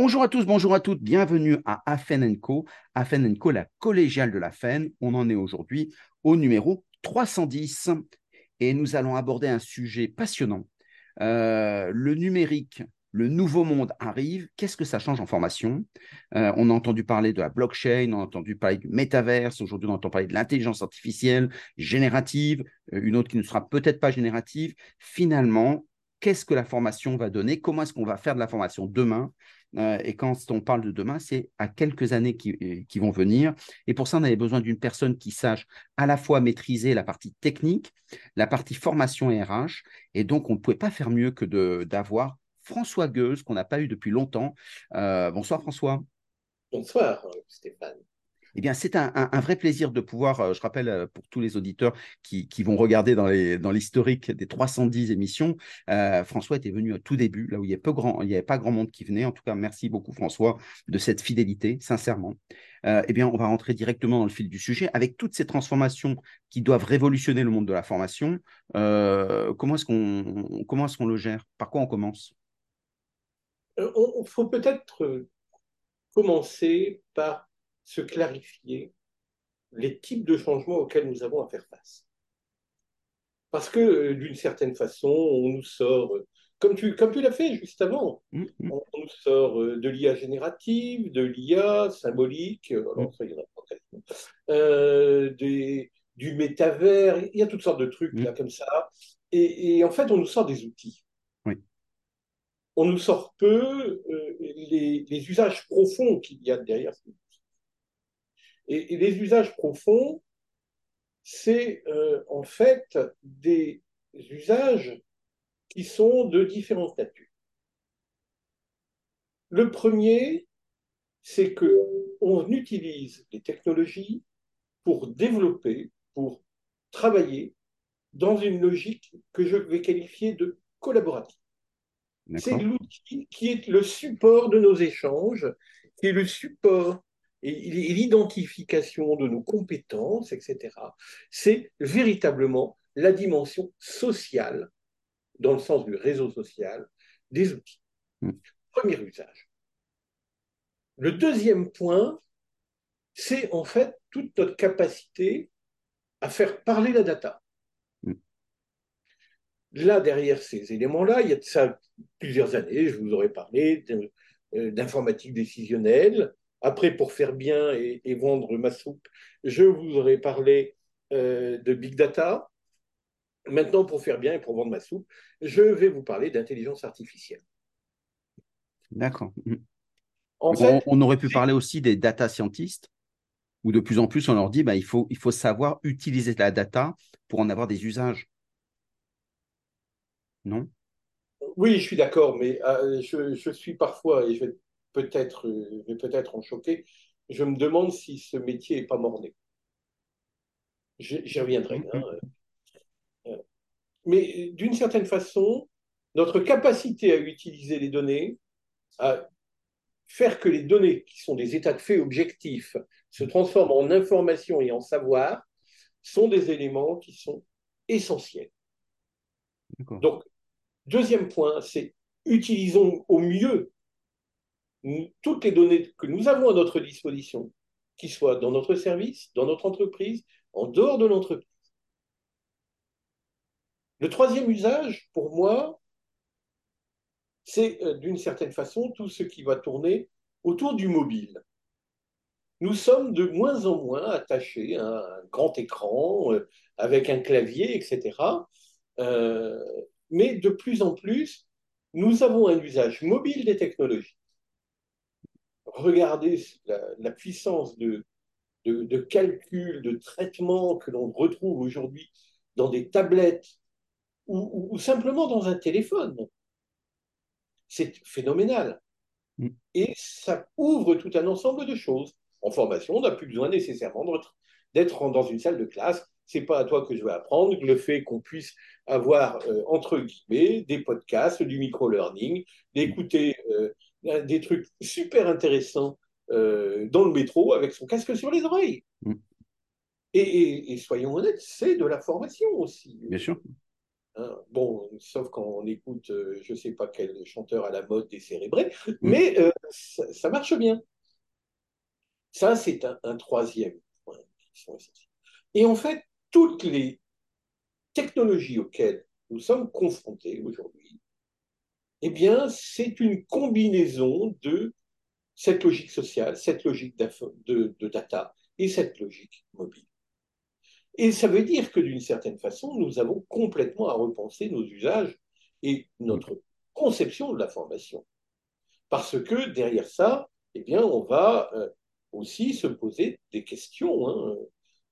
Bonjour à tous, bonjour à toutes, bienvenue à Afen Co. Afen Co, la collégiale de la FEN. On en est aujourd'hui au numéro 310 et nous allons aborder un sujet passionnant. Euh, le numérique, le nouveau monde arrive. Qu'est-ce que ça change en formation? Euh, On a entendu parler de la blockchain, on a entendu parler du métaverse. Aujourd'hui, on entend parler de l'intelligence artificielle générative, euh, une autre qui ne sera peut-être pas générative. Finalement, qu'est-ce que la formation va donner? Comment est-ce qu'on va faire de la formation demain? Euh, et quand on parle de demain, c'est à quelques années qui, euh, qui, vont venir. Et pour ça, on avait besoin d'une personne qui sache à la fois maîtriser la partie technique, la partie formation et RH. Et donc, on ne pouvait pas faire mieux que d'avoir François Gueuse, qu'on n'a pas eu depuis longtemps. Euh, bonsoir François. Bonsoir Stéphane. Eh bien, c'est un, vrai plaisir de pouvoir, euh, je rappelle euh, pour tous les auditeurs qui, vont regarder dans l'historique des 310 émissions, euh, François était venu au tout début, là où il n'y avait, pas grand monde qui venait. En tout cas, merci beaucoup François de cette fidélité, sincèrement. eh bien, on va rentrer directement dans le fil du sujet. Avec toutes ces transformations qui doivent révolutionner le monde de la formation, comment est-ce qu'on le gère? Par quoi on commence? Il faut peut-être commencer par se clarifier les types de changements auxquels nous avons à faire face. Parce que, euh, d'une certaine façon, on nous sort, euh, comme tu, comme tu l'as fait juste avant, mmh, mmh. on, nous sort euh, de l'IA générative, de l'IA symbolique, mmh. des, du métavers, il y a toutes sortes de trucs là comme ça. Et, en fait, on nous sort des outils. On nous sort peu les, les, usages profonds qu'il y a derrière ces et, les usages profonds, c'est euh, en fait des usages qui sont de différentes natures. Le premier, c'est que on utilise les technologies pour développer, pour travailler dans une logique que je vais qualifier de collaborative. C'est l'outil qui est le support de nos échanges, qui est le support et l'identification de nos compétences, etc., c'est véritablement la dimension sociale, dans le sens du réseau social, des outils. Hmm. Premier usage. Le deuxième point, c'est en fait toute notre capacité à faire parler la data. Hmm. Là, derrière ces éléments-là, il y a de ça plusieurs années, je vous aurais parlé euh, d'informatique décisionnelle, après, pour faire bien et, vendre ma soupe, je vous aurais parlé euh, de big data. Maintenant, pour faire bien et pour vendre ma soupe, je vais vous parler d'intelligence artificielle. D'accord. on, aurait pu parler aussi des data scientists, où de plus en plus on leur dit bah, il, faut, il faut savoir utiliser la data pour en avoir des usages. Non? Oui, je suis d'accord, mais euh, je, je, suis parfois, et je vais peut-être, euh, peut-être en choquer, je me demande si ce métier n'est pas mort-né. J'y reviendrai. Hein. Euh, mais d'une certaine façon, notre capacité à utiliser les données, à faire que les données, qui sont des états de fait objectifs, se transforment en information et en savoir, sont des éléments qui sont essentiels. Donc, deuxième point, c'est utilisons au mieux toutes les données que nous avons à notre disposition, qu'ils soient dans notre service, dans notre entreprise, en dehors de l'entreprise. Le troisième usage, pour moi, c'est euh, d'une certaine façon tout ce qui va tourner autour du mobile. Nous sommes de moins en moins attachés à un grand écran euh, avec un clavier, etc. Euh, mais de plus en plus, nous avons un usage mobile des technologies regardez la, puissance de, de, calcul, de traitement que l'on retrouve aujourd'hui dans des tablettes ou, simplement dans un téléphone. C'est phénoménal. Mm. Et ça ouvre tout un ensemble de choses. En formation, on n'a plus besoin nécessairement d'être dans une salle de classe. C'est pas à toi que je vais apprendre. Le fait qu'on puisse avoir, euh, entre guillemets, des podcasts, du micro-learning, d'écouter euh, des trucs super intéressants euh, dans le métro avec son casque sur les oreilles. Mm. Et, soyons honnêtes, c'est de la formation aussi. Bien sûr. Hein. bon, sauf quand on écoute, euh, je ne sais pas quel chanteur à la mode décérébré, mm. mais euh, ça, marche bien. Ça, c'est un, troisième point. Et en fait, toutes les technologies auxquelles nous sommes confrontés aujourd'hui, eh bien, c'est une combinaison de cette logique sociale, cette logique de, de data et cette logique mobile. Et ça veut dire que d'une certaine façon, nous avons complètement à repenser nos usages et notre conception de la formation. Parce que derrière ça, eh bien, on va euh, aussi se poser des questions, hein,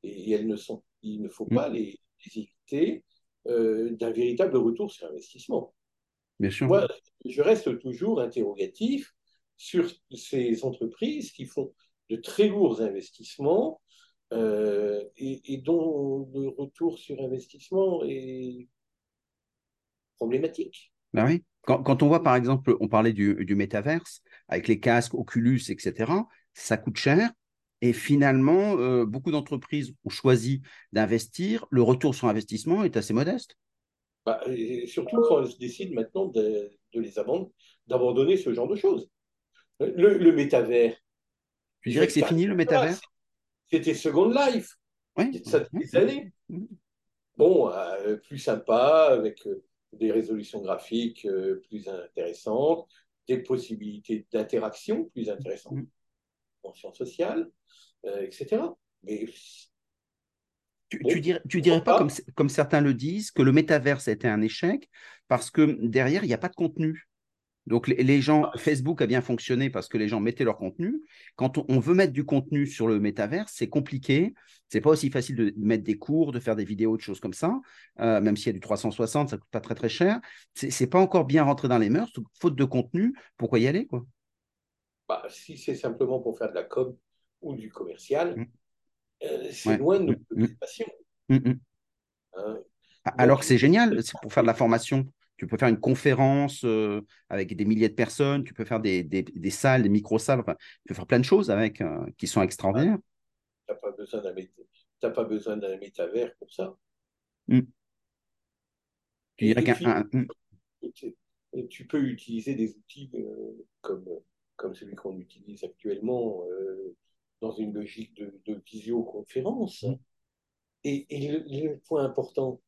et elles ne sont, il ne faut pas les, éviter, euh, d'un véritable retour sur investissement. Bien sûr. Moi, je reste toujours interrogatif sur ces entreprises qui font de très lourds investissements euh, et, dont le retour sur investissement est problématique. Ben oui. Quand, on voit, par exemple, on parlait du, du métaverse, avec les casques, Oculus, etc., ça coûte cher. Et finalement, euh, beaucoup d'entreprises ont choisi d'investir. Le retour sur investissement est assez modeste. Bah, surtout quand elles décident maintenant de, les d'abandonner ce genre de choses. Le, le métavers. Tu dirais que c'est fini le métavers? c'était Second Life. Oui. Ça des années. Bon, euh, plus sympa, avec euh, des résolutions graphiques euh, plus intéressantes, des possibilités d'interaction plus intéressantes mm. en sciences sociales, etc. Mais tu, tu, dirais, tu dirais pas, comme, comme, certains le disent, que le métaverse a été un échec parce que derrière, il n'y a pas de contenu. Donc les, gens, ah. Facebook a bien fonctionné parce que les gens mettaient leur contenu. Quand on, veut mettre du contenu sur le métavers, c'est compliqué. C'est pas aussi facile de mettre des cours, de faire des vidéos, de choses comme ça. Euh, même s'il y a du 360, ça coûte pas très très cher. C'est pas encore bien rentré dans les mœurs. Faute de contenu, pourquoi y aller quoi? Bah, Si c'est simplement pour faire de la com ou du commercial, mmh. Euh, c'est loin de nos mmh. mmh. Hein? Alors que c'est génial, c'est pour faire de la formation tu peux faire une conférence euh, avec des milliers de personnes, tu peux faire des, des, salles, des micro-salles, enfin, tu peux faire plein de choses avec euh, qui sont extraordinaires. Tu n'as pas besoin d'un métavers pour ça. Tu. Tu peux utiliser des outils euh, comme, comme celui qu'on utilise actuellement dans une logique de, de visioconférence. Hmm. Et, et le, point important,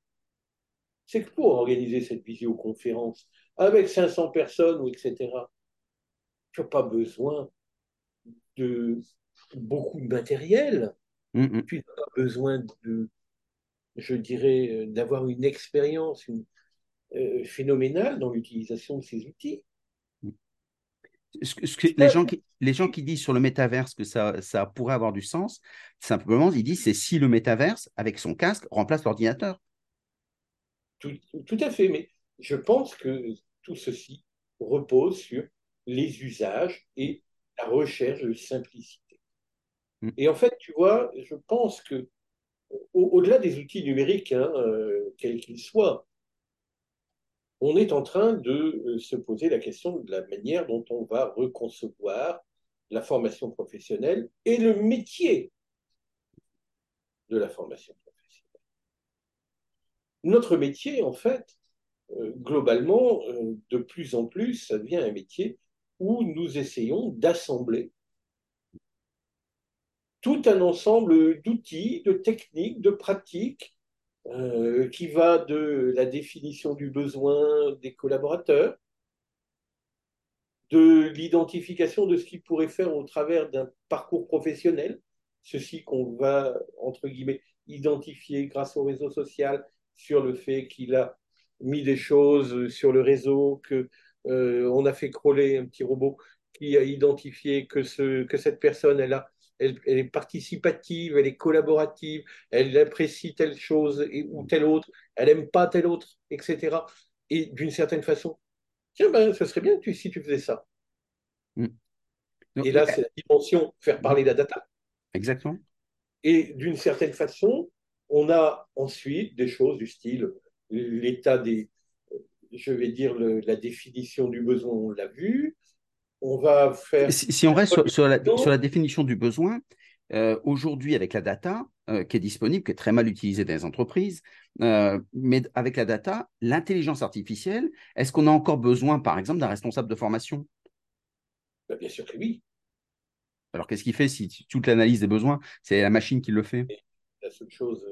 c'est que pour organiser cette visioconférence avec 500 personnes, ou etc., tu n'as pas besoin de beaucoup de matériel. Mm, mm. Tu n'as pas besoin de, je dirais, d'avoir une expérience euh, phénoménale dans l'utilisation de ces outils. Les, gens qui, les gens qui disent sur le métaverse que ça, ça pourrait avoir du sens, simplement, ils disent c'est si le métaverse, avec son casque, remplace l'ordinateur. Tout, à fait, mais je pense que tout ceci repose sur les usages et la recherche de simplicité. Mm. Et en fait, tu vois, je pense que au-delà des outils numériques, hein, euh, quels qu'ils soient, on est en train de euh, se poser la question de la manière dont on va reconcevoir la formation professionnelle et le métier de la formation notre métier, en fait, euh, globalement, euh, de plus en plus, ça devient un métier où nous essayons d'assembler tout un ensemble d'outils, de techniques, de pratiques, euh, qui va de la définition du besoin des collaborateurs, de l'identification de ce qu'ils pourraient faire au travers d'un parcours professionnel, ceci qu'on va, entre guillemets, identifier grâce au réseau social sur le fait qu'il a mis des choses sur le réseau, que euh, on a fait crawler un petit robot qui a identifié que, ce, que cette personne, elle, a, elle, est participative, elle est collaborative, elle apprécie telle chose ou telle autre, elle n'aime pas telle autre, etc. Et d'une certaine façon, tiens, ben, ce serait bien si tu faisais ça. Mm. Et là, c'est la dimension faire parler la data. Exactement. Et d'une certaine façon, on a ensuite des choses du style l'état des, je vais dire, la définition du besoin, on l'a vu. On va faire. Si, on reste sur, la, définition du besoin, euh, aujourd'hui avec la data euh, qui est disponible, qui est très mal utilisée dans les entreprises, euh, mais avec la data, l'intelligence artificielle, est-ce qu'on a encore besoin, par exemple, d'un responsable de formation? Bah, Bien sûr que oui. Alors qu'est-ce qu'il fait si toute l'analyse des besoins, c'est la machine qui le fait? La seule chose,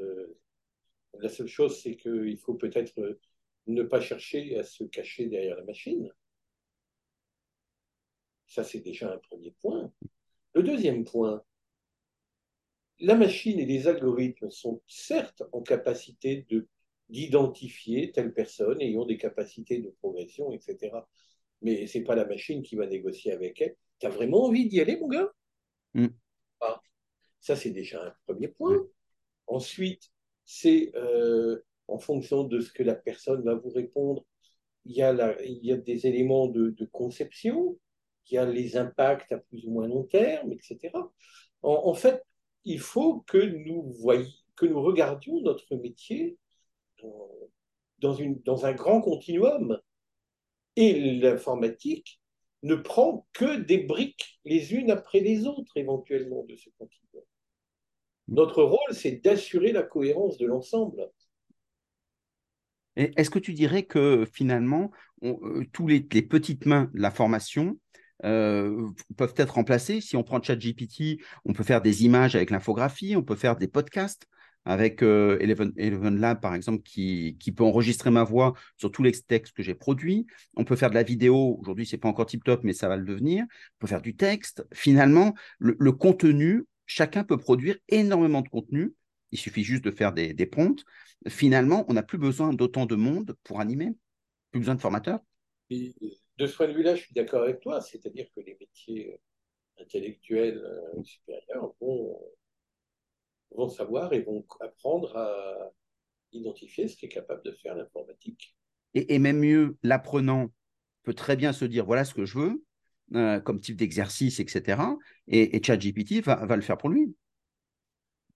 la seule chose, c'est qu'il faut peut-être ne pas chercher à se cacher derrière la machine. Ça, c'est déjà un premier point. Le deuxième point, la machine et les algorithmes sont certes en capacité de d'identifier telle personne ayant des capacités de progression, etc. Mais ce n'est pas la machine qui va négocier avec elle. Tu as vraiment envie d'y aller, mon gars? Mm. ah, Ça, c'est déjà un premier point. Ensuite, c'est euh, en fonction de ce que la personne va vous répondre, il y a, il y a des éléments de, conception, y a les impacts à plus ou moins long terme, etc. En, fait, il faut que nous voyions, que nous regardions notre métier dans un grand continuum. Et l'informatique ne prend que des briques les unes après les autres éventuellement de ce continuum. Notre rôle, c'est d'assurer la cohérence de l'ensemble. Est-ce que tu dirais que finalement, euh, tous les, petites mains de la formation euh, peuvent être remplacées Si on prend ChatGPT, on peut faire des images avec l'infographie, on peut faire des podcasts avec euh, Eleven, Lab, par exemple, qui, peut enregistrer ma voix sur tous les textes que j'ai produits. On peut faire de la vidéo. Aujourd'hui, ce n'est pas encore tip-top, mais ça va le devenir. On peut faire du texte. Finalement, le contenu, chacun peut produire énormément de contenu il suffit juste de faire des, des prompts. Finalement, on n'a plus besoin d'autant de monde pour animer, plus besoin de formateurs. De ce point de vue-là, je suis d'accord avec toi, c'est-à-dire que les métiers euh, intellectuels euh, supérieurs vont, vont savoir et vont apprendre à identifier ce qui est capable de faire l'informatique. Et, même mieux, l'apprenant peut très bien se dire voilà ce que je veux, euh, comme type d'exercice, etc. Et, et ChatGPT va, va, le faire pour lui.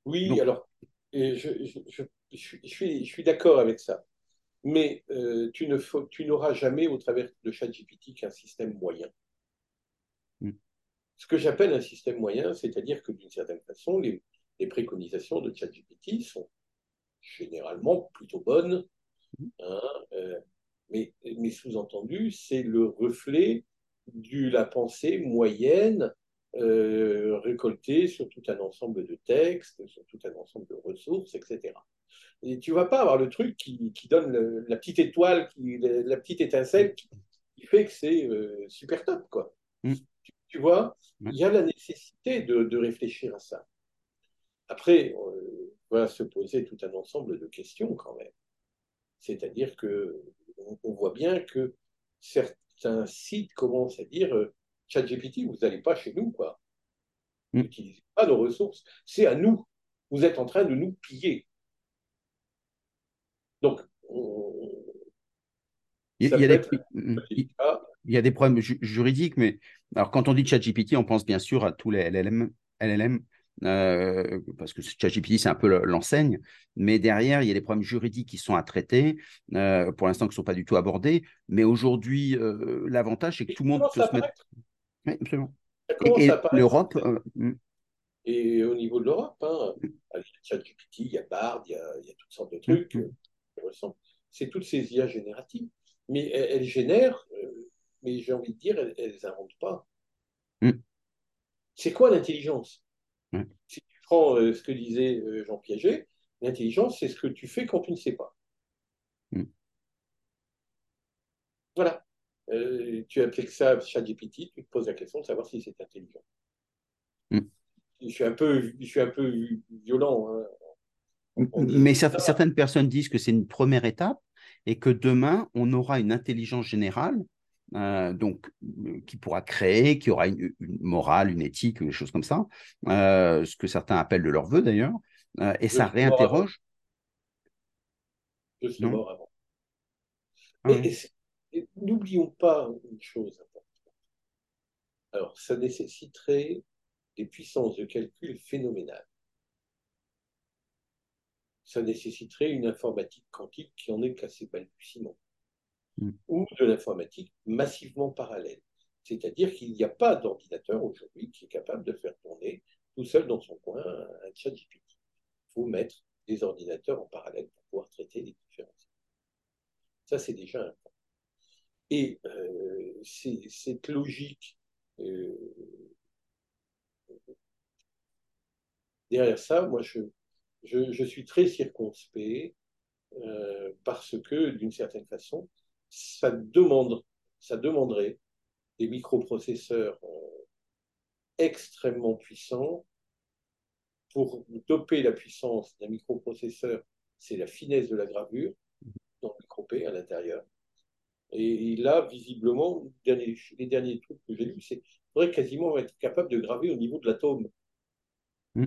Oui, alors je suis d'accord avec ça. Mais euh, tu, ne tu n'auras jamais au travers de ChatGPT qu'un système moyen. Mm. Ce que j'appelle un système moyen, c'est-à-dire que d'une certaine façon, les, préconisations de ChatGPT sont généralement plutôt bonnes, mm. hein, euh, mais, mais sous-entendu, c'est le reflet de la pensée moyenne euh, récolté sur tout un ensemble de textes, sur tout un ensemble de ressources, etc. Et tu vas pas avoir le truc qui, qui donne la petite étoile, qui, la, petite étincelle qui, fait que c'est euh, super top, quoi. Mm. Tu, vois, il y a la nécessité de, de réfléchir à ça. Après, euh, on va se poser tout un ensemble de questions quand même. C'est-à-dire que on, voit bien que certains sites commencent à dire ChatGPT, vous n'allez pas chez nous, quoi. Vous mm. n'utilisez pas nos ressources. C'est à nous. Vous êtes en train de nous piller. Donc, il, y a des, mm, il y a des problèmes juridiques, mais alors quand on dit ChatGPT, on pense bien sûr à tous les LLM, LLM euh, parce que ChatGPT, c'est un peu l'enseigne, mais derrière, il y a des problèmes juridiques qui sont à traiter, euh, pour l'instant, qui ne sont pas du tout abordés. Mais aujourd'hui, euh, l'avantage, c'est que tout le monde peut se mettre. Oui, absolument. Et, l'Europe. Euh, hmm. et au niveau de l'Europe, hein, il y a ChatGPT, il y a Bard, il y a, il y a toutes sortes de trucs. Hmm. Euh, c'est toutes ces IA génératives. Mais elles, génèrent, euh, mais j'ai envie de dire, elles n'inventent pas. Hmm. C'est quoi l'intelligence? Si tu prends ce que disait Jean Piaget, l'intelligence, c'est ce que tu fais quand tu ne sais pas. Voilà. Euh, tu appliques ça à ChatGPT, tu te poses la question de savoir si c'est intelligent. Mm. Je, suis un peu, je suis un peu violent. Hein. Mais certaines personnes disent que c'est une première étape et que demain, on aura une intelligence générale euh, donc, euh, qui pourra créer, qui aura une, morale, une éthique, des choses comme ça, ce que certains appellent de leur vœu d'ailleurs, et ça réinterroge. Je suis mort avant. Ah n'oublions pas une chose importante. Alors, ça nécessiterait des puissances de calcul phénoménales. Ça nécessiterait une informatique quantique qui en est qu'à ses balbutiements. Mm. Ou de l'informatique massivement parallèle. C'est-à-dire qu'il n'y a pas d'ordinateur aujourd'hui qui est capable de faire tourner tout seul dans son coin un chat GPT. Il faut mettre des ordinateurs en parallèle pour pouvoir traiter les différences. Ça, c'est déjà un. Et euh, cette logique euh, derrière ça, moi, je, je, suis très circonspect euh, parce que, d'une certaine façon, ça, demande, ça demanderait des microprocesseurs extrêmement puissants. Pour doper la puissance d'un microprocesseur, c'est la finesse de la gravure dans le micro à l'intérieur. Et là, visiblement, les derniers trucs que j'ai lus, c'est qu'il faudrait quasiment être capable de graver au niveau de l'atome mm.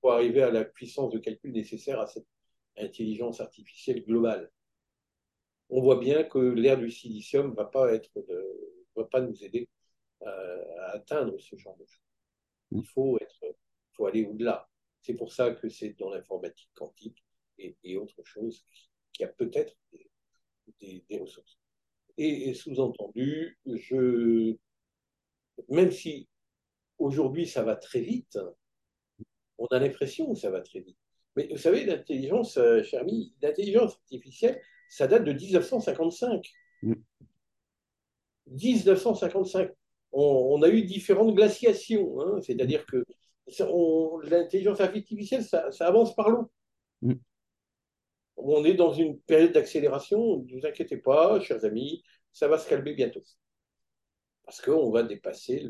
pour arriver à la puissance de calcul nécessaire à cette intelligence artificielle globale. On voit bien que l'ère du silicium ne va, pas être va pas nous aider à, atteindre ce genre de choses. Il faut, être, faut aller au-delà. C'est pour ça que c'est dans l'informatique quantique et, et, autre chose qu'il y a peut-être des, des ressources. Et, sous-entendu, je, même si aujourd'hui ça va très vite, on a l'impression que ça va très vite. Mais vous savez, l'intelligence, euh, cher ami, l'intelligence artificielle, ça date de 1955. 1955. Mm. On, a eu différentes glaciations, hein. c'est-à-dire que l'intelligence artificielle, ça, avance par l'eau. Mm on est dans une période d'accélération. Ne vous inquiétez pas, chers amis, ça va se calmer bientôt. Parce qu'on va dépasser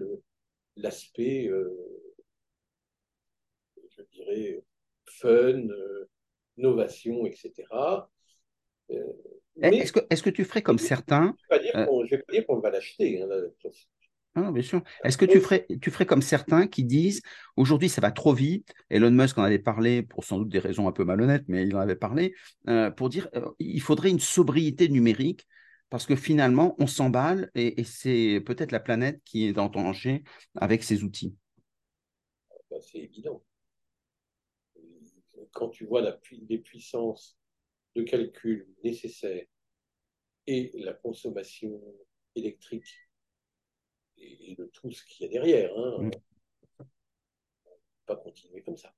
l'aspect, euh, je dirais, fun, euh, innovation, etc. Euh, est-ce que, est que, tu ferais comme certains Je ne vais pas dire qu'on va l'acheter. Hein, ah, bien sûr. Est-ce que tu ferais, tu ferais comme certains qui disent aujourd'hui ça va trop vite Elon Musk en avait parlé pour sans doute des raisons un peu malhonnêtes, mais il en avait parlé euh, pour dire qu'il euh, il faudrait une sobriété numérique parce que finalement on s'emballe et, c'est peut-être la planète qui est en danger avec ces outils. Bah, c'est évident. Quand tu vois la les puissances de calcul nécessaires et la consommation électrique et, de tout ce qu'il y a derrière. Hein. Mm. Pas continuer comme ça.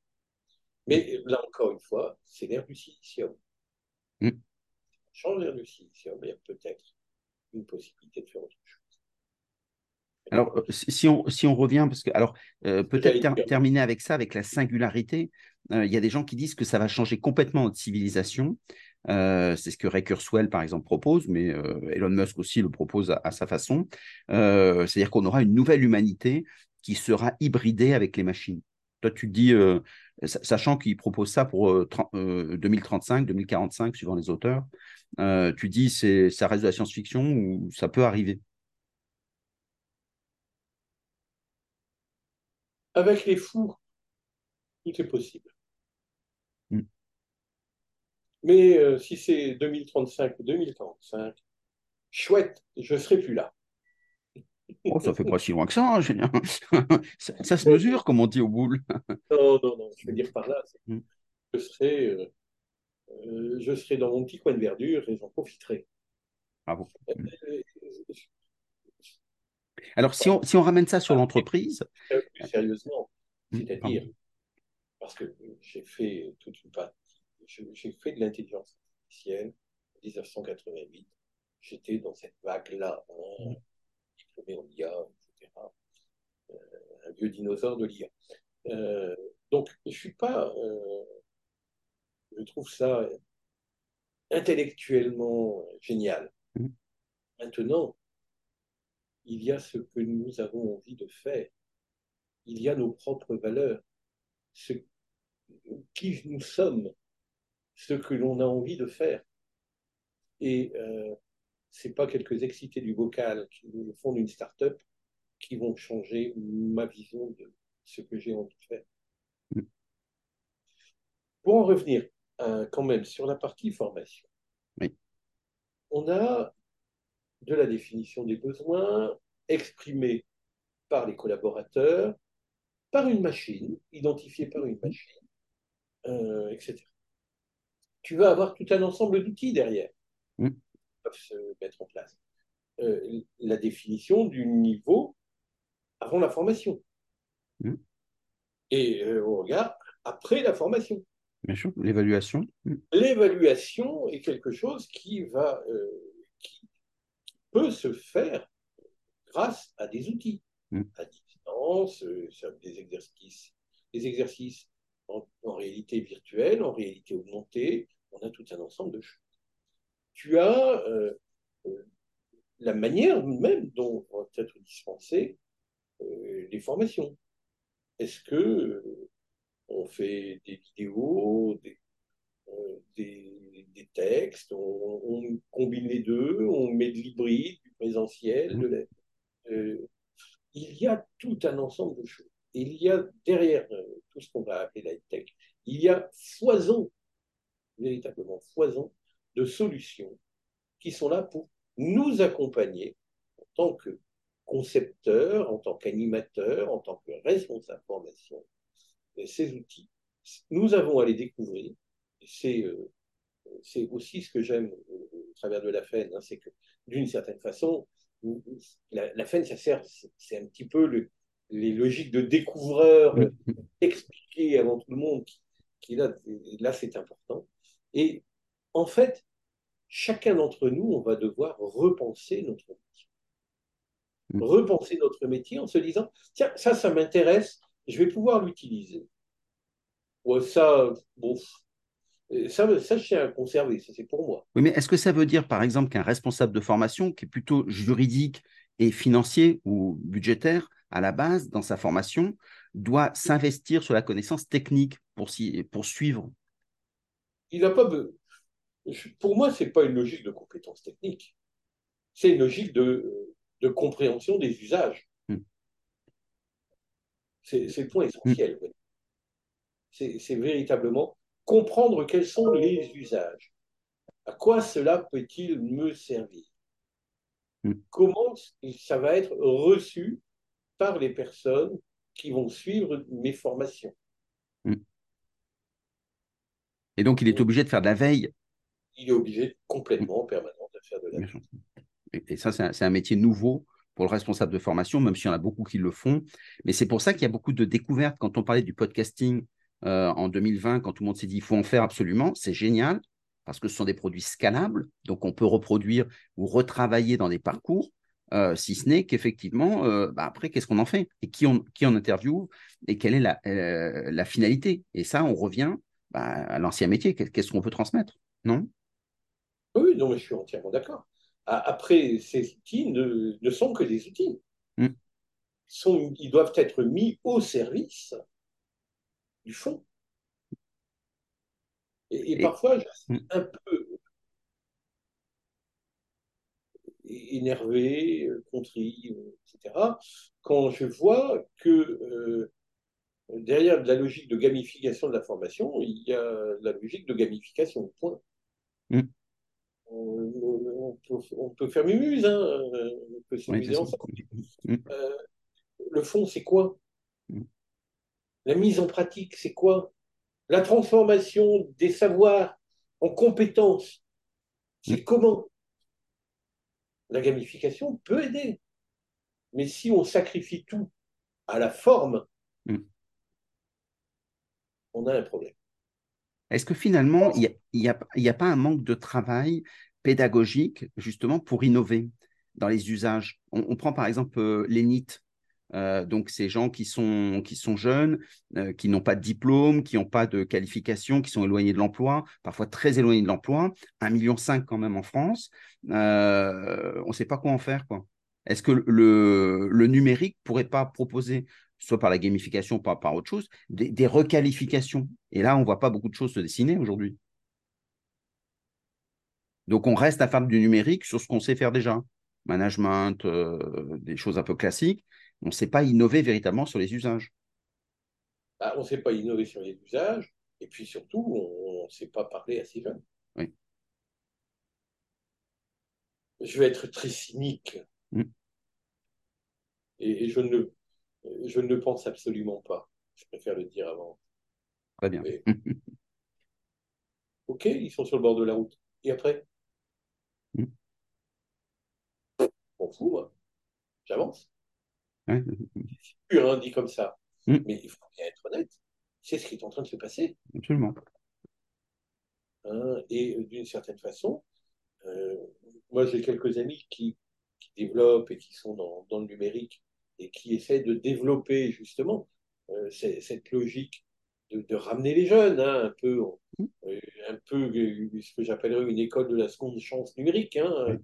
Mais là encore une fois, c'est l'air du silicium. Mm. change l'air du silicium, il y a peut-être une possibilité de faire autre chose. Alors, euh, si on, si on revient, parce que, alors, euh, peut-être terminer avec ça, avec la singularité, euh, il y a des gens qui disent que ça va changer complètement notre civilisation. C'est ce que Ray Kurzweil, par exemple, propose, mais Elon Musk aussi le propose à, sa façon. C'est-à-dire qu'on aura une nouvelle humanité qui sera hybridée avec les machines. Toi, tu dis, sachant qu'il propose ça pour 2035, 2045, suivant les auteurs, tu dis, ça reste de la science-fiction ou ça peut arriver? Avec les fous, tout est possible. Mm. Mais euh, si c'est 2035 ou 2045, chouette, je ne serai plus là. Oh, ça fait pas si loin que ça, hein, ça, se mesure, comme on dit au boule. non, non, non, je veux dire par là, mm. je, serai, euh, euh, je serai dans mon petit coin de verdure et j'en profiterai. Bravo. Alors, si on, si on ramène ça sur l'entreprise. Plus sérieusement, mmh, c'est-à-dire, parce que j'ai fait toute une j'ai fait de l'intelligence artificielle en 1988. J'étais dans cette vague-là, hein, mmh. diplômé en IA, etc. Euh, un vieux dinosaure de l'IA. Euh, donc, je suis pas. Euh, je trouve ça intellectuellement génial. Mmh. Maintenant, il y a ce que nous avons envie de faire, il y a nos propres valeurs, ce qui nous sommes, ce que l'on a envie de faire. Et euh, ce n'est pas quelques excités du vocal qui nous font d'une start-up qui vont changer ma vision de ce que j'ai envie de faire. Pour en revenir euh, quand même sur la partie formation, on a de la définition des besoins exprimés par les collaborateurs, par une machine, identifiée par une machine, euh, etc. Tu vas avoir tout un ensemble d'outils derrière mmh. qui peuvent se mettre en place. Euh, la définition du niveau avant la formation. Mmh. Et euh, on regarde après la formation. Bien sûr, l'évaluation. Mm. L'évaluation est quelque chose qui va, euh, qui peut se faire grâce à des outils, Mm. à distance, euh, des exercices, des exercices en, en réalité virtuelle, en réalité augmentée. On a tout un ensemble de choses. Tu as euh, euh, la manière même dont vont être dispensées euh, les formations. Est-ce que euh, on fait des vidéos, des, des, des textes, on, on combine les deux, on met de l'hybride, du présentiel, de la- il y a tout un ensemble de choses. Il y a derrière euh, tout ce qu'on va appeler la tech, il y a foison, véritablement foison de solutions qui sont là pour nous accompagner en tant que concepteurs, en tant qu'animateurs, en tant que responsables formation, de ces outils. Nous avons à les découvrir. C'est euh, c'est aussi ce que j'aime au, au travers de la FEN, hein, c'est que d'une certaine façon, la, FEN, ça sert, c'est un petit peu le- les logiques de découvreur expliquées avant tout le monde, qui, qui là, là c'est important. Et en fait, chacun d'entre nous, on va devoir repenser notre métier. Mm. Repenser notre métier en se disant, tiens, ça, ça m'intéresse, je vais pouvoir l'utiliser. Ouais, ça, bon, ça, ça, je tiens à conserver, ça c'est pour moi. Oui, mais est-ce que ça veut dire, par exemple, qu'un responsable de formation qui est plutôt juridique et financier ou budgétaire à la base dans sa formation doit s'investir sur la connaissance technique pour, suivre Il n'a pas Pour moi, c'est pas une logique de compétence technique. C'est une logique de, de compréhension des usages. Mm. C'est le point essentiel. oui. C'est c'est véritablement comprendre quels sont les usages. À quoi cela peut-il me servir? Mm. Comment ça va être reçu par les personnes qui vont suivre mes formations Et donc, il est obligé de faire de la veille. Il est obligé complètement, en permanence, de faire de la sûr. Et, ça, c'est un, c'est un métier nouveau pour le responsable de formation, même s'il y en a beaucoup qui le font. Mais c'est pour ça qu'il y a beaucoup de découvertes. Quand on parlait du podcasting euh, en 2020, quand tout le monde s'est dit il faut en faire absolument, c'est génial parce que ce sont des produits scalables, donc on peut reproduire ou retravailler dans des parcours, euh, si ce n'est qu'effectivement, euh, bah, après, qu'est-ce qu'on en fait? Et qui on, qui on interviewe Et quelle est la, euh, la finalité? Et ça, on revient bah, à l'ancien métier. Qu'est- Qu'est-ce qu'on peut transmettre? Non? Oui, non, mais je suis entièrement d'accord. Après, ces outils ne, ne sont que des outils. Mm. Ils, sont, ils doivent être mis au service du fond. Et, et Et- parfois, je suis Mm. un peu énervé, euh, contrit, euh, etc., quand je vois que euh, derrière la logique de gamification de la formation, il y a la logique de gamification. Point. Mm. On, on peut, on peut faire mumuse, hein, on peut s'amuser ensemble. Mm. Euh, le fond, c'est quoi? Mm. La mise en pratique, c'est quoi? La transformation des savoirs en compétences, c'est comment? La gamification peut aider. Mais si on sacrifie tout à la forme, Mm. on a un problème. Est-ce que finalement, il n'y a, pas un manque de travail pédagogique justement pour innover dans les usages? On, on prend par exemple euh, les NEET, euh, donc ces gens qui sont, qui sont jeunes, euh, qui n'ont pas de diplôme, qui n'ont pas de qualification, qui sont éloignés de l'emploi, parfois très éloignés de l'emploi, 1,5 million quand même en France, Euh, on ne sait pas quoi en faire. quoi. Est-ce que le, le numérique pourrait pas proposer, soit par la gamification, pas par autre chose, des, des requalifications? Et là, on ne voit pas beaucoup de choses se dessiner aujourd'hui. Donc, on reste à faire du numérique sur ce qu'on sait faire déjà. Management, des choses un peu classiques. On ne sait pas innover véritablement sur les usages. Bah, on ne sait pas innover sur les usages, et puis surtout, on ne sait pas parler à ces jeunes. Oui. Je vais être très cynique, Mm. et, et je, ne, je ne pense absolument pas. Je préfère le dire avant. Très bien. Mais- Ok, ils sont sur le bord de la route. Et après Mm. On fout, moi. J'avance. Hein, dit comme ça. Mm. Mais il faut bien être honnête, c'est ce qui est en train de se passer. Absolument. Hein, et euh, d'une certaine façon, euh, moi j'ai quelques amis qui, développent et qui sont dans, le numérique et qui essaient de développer justement euh, cette logique de, ramener les jeunes, hein, un peu, mm. un peu ce que j'appellerais une école de la seconde chance numérique. Hein.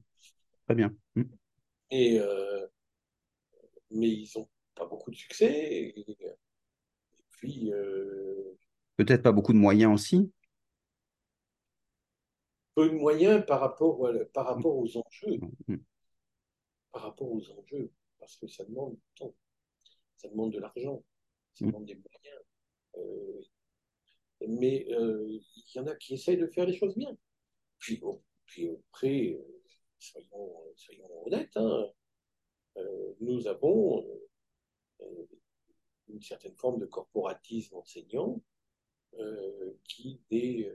Très bien. Mm. Et, mais ils n'ont pas beaucoup de succès. Et, puis. Peut-être pas beaucoup de moyens aussi peu de moyens par rapport, par rapport aux enjeux. Par rapport aux enjeux, parce que ça demande du temps, ça demande de l'argent, ça mm. demande des moyens. Euh, mais euh, il y en a qui essayent de faire les choses bien. Puis, puis après, euh, soyons, soyons, honnêtes, hein, nous avons une certaine forme de corporatisme enseignant qui, des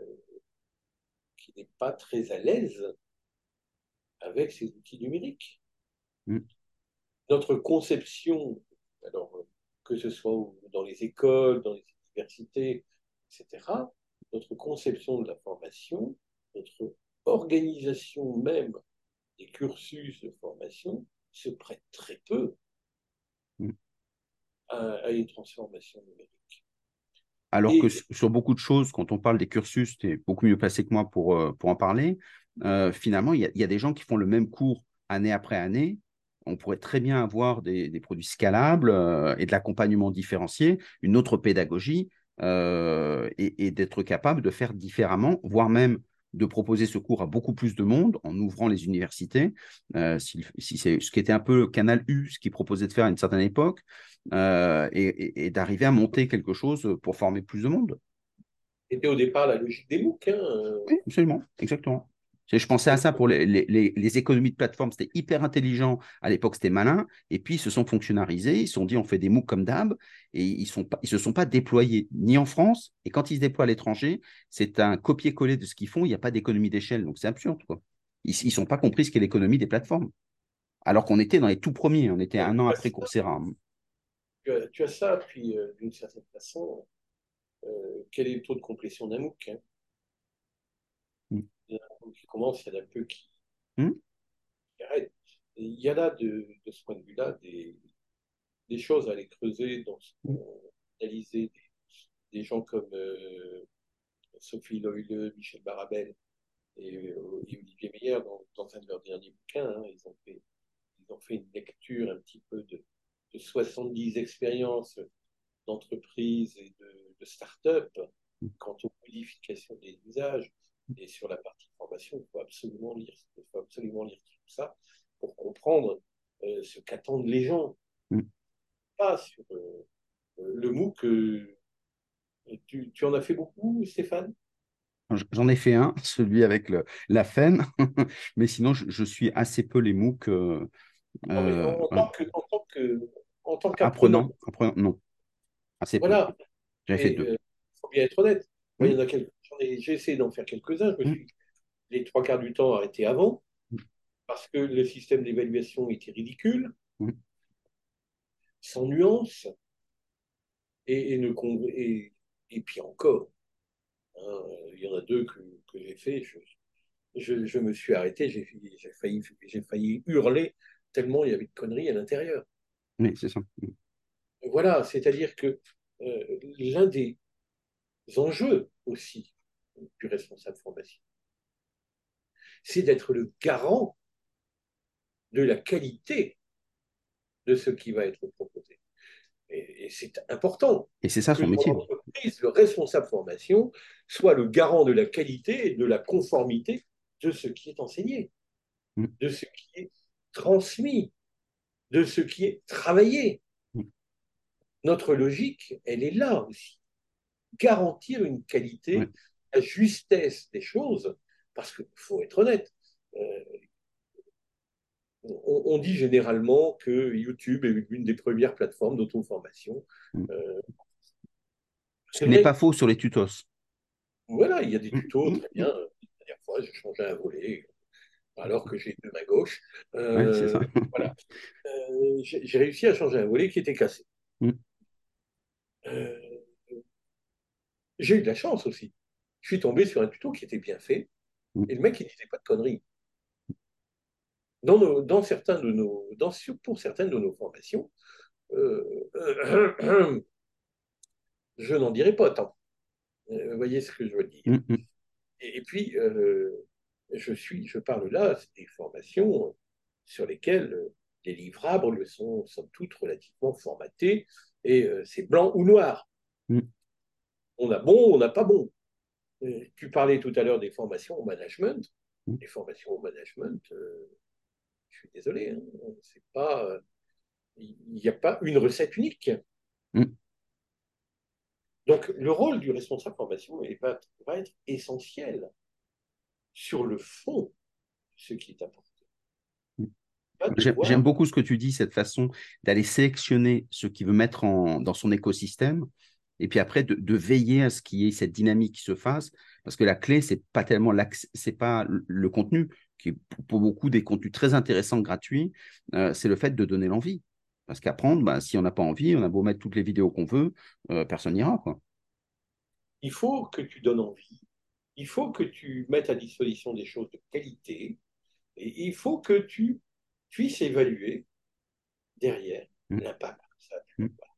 qui n'est pas très à l'aise avec ces outils numériques. Mm. Notre conception, alors que ce soit dans les écoles, dans les universités, etc., notre conception de la formation, notre organisation même des cursus de formation se prête très peu mm. à une transformation numérique. Alors que sur beaucoup de choses, quand on parle des cursus, tu es beaucoup mieux placé que moi pour, euh, pour en parler. Euh, finalement, il y, a des gens qui font le même cours année après année. On pourrait très bien avoir des, produits scalables euh, et de l'accompagnement différencié, une autre pédagogie, et, et d'être capable de faire différemment, voire même de proposer ce cours à beaucoup plus de monde en ouvrant les universités. si, si c'est ce qui était un peu Canal U, ce qu'il proposait de faire à une certaine époque, euh, et, d'arriver à monter quelque chose pour former plus de monde. C'était au départ la logique des MOOC. Hein. Oui, absolument, exactement. Je pensais à ça pour les, les, économies de plateforme, c'était hyper intelligent. À l'époque, c'était malin. Et puis, ils se sont fonctionnalisés. Ils se sont dit, on fait des MOOC comme d'hab. Et ils ne se sont pas déployés ni en France. Et quand ils se déploient à l'étranger, c'est un copier-coller de ce qu'ils font. Il n'y a pas d'économie d'échelle. Donc, c'est absurde. Quoi. Ils ne sont pas compris ce qu'est l'économie des plateformes. Alors qu'on était dans les tout premiers. On était un an après Coursera tu as, ça, puis euh, d'une certaine façon, euh, quel est le taux de complétion d'un MOOC hein? Mm. Il y en a qui commence, il y en a peu qui, mm. arrêtent. il y a là, de, ce point de vue-là, des, choses à aller creuser dans ce qu'on mm. analysé des, gens comme euh, Sophie Loyle, Michel Barabel et, Olivier Meyer dans, dans, un de leurs derniers bouquins. Hein. ils, ont fait, ils ont fait une lecture un petit peu de de 70 expériences d'entreprise et de, de start-up quant aux modifications des usages. Et sur la partie formation, il faut absolument lire, il faut absolument lire tout ça pour comprendre euh, ce qu'attendent les gens. Mm. Pas sur euh, le MOOC. Euh, tu, tu, en as fait beaucoup, Stéphane? J'en ai fait un, celui avec le, la FEN, mais sinon, je, suis assez peu les MOOC. en, tant que, en, tant que, en tant qu'apprenant non. Assez voilà. Fait deux. Il euh, faut bien être honnête. J'ai essayé d'en faire quelques-uns. Je me mm. suis les trois quarts du temps arrêté avant mm. parce que le système d'évaluation était ridicule, mm. sans nuance, et, ne, et, et puis encore. Hein, il y en a deux que, que j'ai fait. Je, je, me suis arrêté, j'ai failli, failli hurler tellement il y avait de conneries à l'intérieur. Oui, c'est ça. Voilà, c'est-à-dire que euh, l'un des enjeux aussi du responsable formation, c'est d'être le garant de la qualité de ce qui va être proposé. Et, c'est important. Et c'est ça son métier. Le responsable formation soit le garant de la qualité et de la conformité de ce qui est enseigné, mm. de ce qui est transmis de ce qui est travaillé. Notre logique, elle est là aussi. Garantir une qualité, la justesse des choses, parce qu'il faut être honnête. Euh, on, dit généralement que YouTube est une des premières plateformes d'auto-formation. Mm. Euh, ce n'est pas faux sur les tutos. Voilà, il y a des tutos, mm. très bien. La dernière fois, j'ai changé un volet alors que j'ai deux mains gauche. Euh, voilà. Euh, j'ai réussi à changer un volet qui était cassé. Mm. euh, j'ai eu de la chance aussi. Je suis tombé sur un tuto qui était bien fait, Mm. et le mec, il disait pas de conneries. Dans, nos- dans certains de nos, dans, pour certaines de nos formations, euh, euh, je n'en dirai pas tant. Euh, Vous voyez ce que je veux dire. Mm, mm. Et, et puis, euh, je suis, je parle là, des formations sur lesquelles les livrables sont, sont toutes relativement formatés et c'est blanc ou noir. Mm. On a bon, on n'a pas bon. Euh, tu parlais tout à l'heure des formations au management. Mm. Les formations au management, euh, je suis désolé, hein, c'est pas, euh, il n'y a pas une recette unique. Mm. Donc, le rôle du responsable formation est- va, va être essentiel sur le fond de ce qui est. Mm. J'aime devoir- j'aime beaucoup ce que tu dis, cette façon d'aller sélectionner ce qu'il veut mettre en, dans son écosystème, et puis après de, de veiller à ce qu'il y ait cette dynamique qui se fasse, parce que la clé, c'est pas tellement l'accès- c'est pas le- contenu, qui est pour- beaucoup des contenus très intéressants, gratuits, euh, c'est le fait de donner l'envie. Parce qu'apprendre, bah, si on n'a pas envie, on a beau mettre toutes les vidéos qu'on veut, euh, personne n'ira. Il faut que tu donnes envie, il faut que tu mettes à disposition des choses de qualité, et il faut que tu puisses évaluer derrière Mm. l'impact que ça a pu avoir.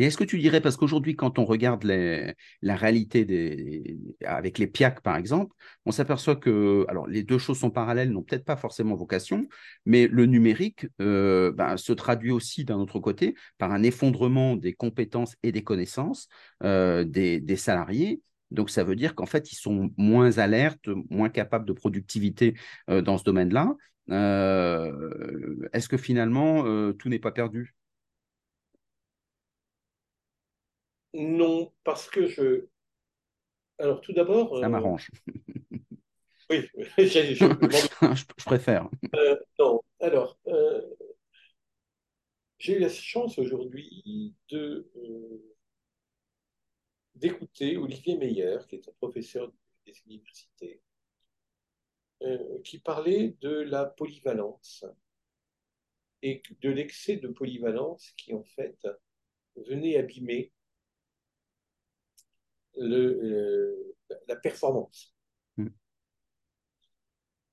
Et est-ce que tu dirais, parce qu'aujourd'hui, quand on regarde la réalité avec les PIAC, par exemple, on s'aperçoit que, alors les deux choses sont parallèles, n'ont peut-être pas forcément vocation, mais le numérique euh, ben, se traduit aussi d'un autre côté par un effondrement des compétences et des connaissances euh, des, salariés. Donc, ça veut dire qu'en fait, ils sont moins alertes, moins capables de productivité euh, dans ce domaine-là. Est-ce que finalement, tout n'est pas perdu? Non, parce que je. Alors, tout d'abord. Ça euh, m'arrange. Oui, je- je, je préfère. Euh, non, alors, euh, j'ai eu la chance aujourd'hui de, d'écouter Olivier Meyer, qui est un professeur des universités, qui parlait de la polyvalence et de l'excès de polyvalence qui, en fait, venait abîmer le, euh, la performance. Mm.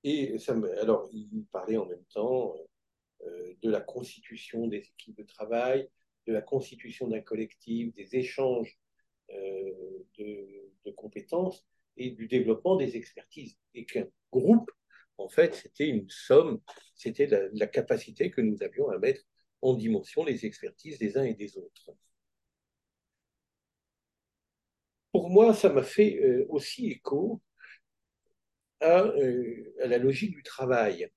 Et ça me- alors, il parlait en même temps euh, de la constitution des équipes de travail, de la constitution d'un collectif, des échanges euh, de, de compétences et du développement des expertises. Et qu'un groupe, en fait, c'était une somme, c'était la, la capacité que nous avions à mettre en dimension les expertises des uns et des autres. Pour moi, ça m'a fait euh, aussi écho à, euh, à la logique du travail.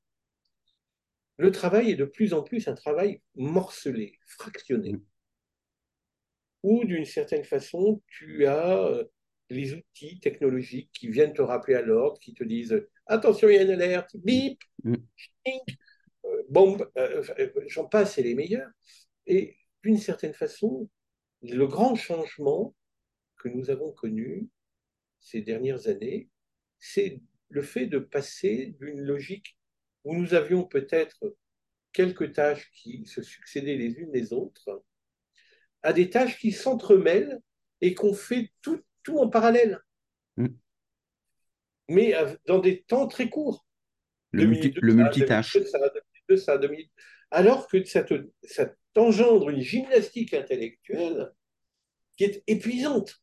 Le travail est de plus en plus un travail morcelé, fractionné, où d'une certaine façon, tu as euh, les outils technologiques qui viennent te rappeler à l'ordre, qui te disent attention, il y a une alerte, bip, Mm. chink, euh, bombe, euh, j'en passe, c'est les meilleurs. Et d'une certaine façon, le grand changement que nous avons connu ces dernières années, c'est le fait de passer d'une logique où nous avions peut-être quelques tâches qui se succédaient les unes les autres, à des tâches qui s'entremêlent et qu'on fait tout, tout en parallèle, Mm. mais dans des temps très courts. Le, multi- ça, multitâche. ça, Alors que ça, te- ça t'engendre une gymnastique intellectuelle qui est épuisante.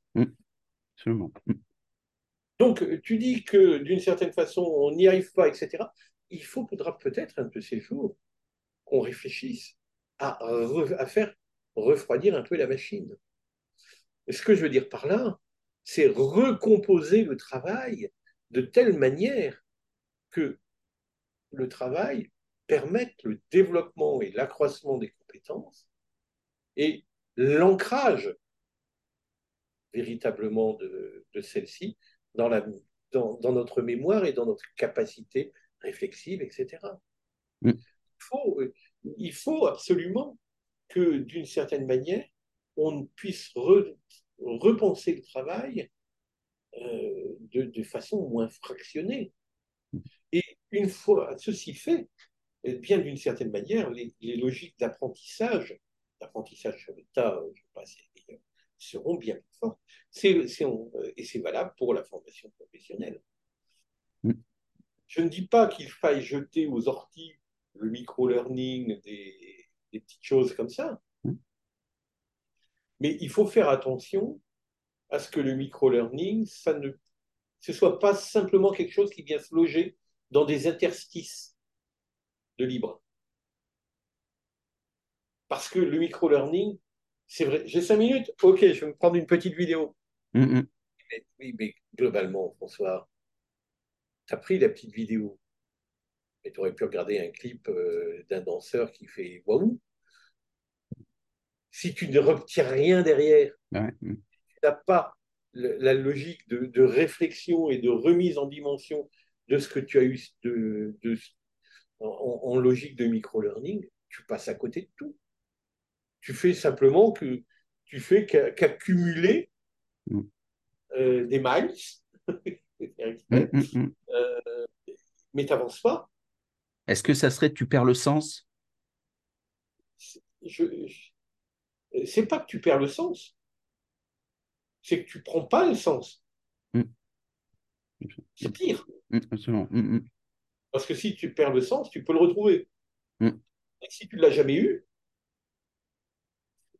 Absolument. Mm. Donc, tu dis que d'une certaine façon, on n'y arrive pas, etc. Il faudra peut-être un de ces jours qu'on réfléchisse à faire refroidir un peu la machine. Ce que je veux dire par là, c'est recomposer le travail de telle manière que le travail permette le développement et l'accroissement des compétences et l'ancrage véritablement de, de celles-ci dans, la, dans, dans, notre mémoire et dans notre capacité réflexive, etc. Mm. Il, faut, il faut absolument que, d'une certaine manière, on puisse re, repenser le travail euh, de, de, façon moins fractionnée. Et une fois ceci fait, eh bien d'une certaine manière, les, les logiques d'apprentissage l'apprentissage sur le tas, je passe, seront bien plus fortes. et c'est valable pour la formation professionnelle. Mm. Je ne dis pas qu'il faille jeter aux orties le micro-learning, des, des, petites choses comme ça. Mm. Mais il faut faire attention à ce que le micro-learning, ça ne ce soit pas simplement quelque chose qui vient se loger dans des interstices de libre. Parce que le micro-learning, c'est vrai, j'ai cinq minutes, ok, je vais me prendre une petite vidéo. Mm. Oui, mais globalement, François, tu as pris la petite vidéo, mais tu aurais pu regarder un clip euh, d'un danseur qui fait waouh. Si tu ne retires rien derrière, mm. tu n'as pas la logique de, réflexion et de remise en dimension de ce que tu as eu de, en, logique de micro-learning, tu passes à côté de tout. Tu fais simplement que tu fais qu'accumuler mm. euh, des miles, mm, mm, euh, mais tu n'avances pas. Est-ce que ça serait tu perds le sens? Je, C'est pas que tu perds le sens, c'est que tu prends pas le sens. C'est pire. Parce que si tu perds le sens, tu peux le retrouver. Et si tu ne l'as jamais eu,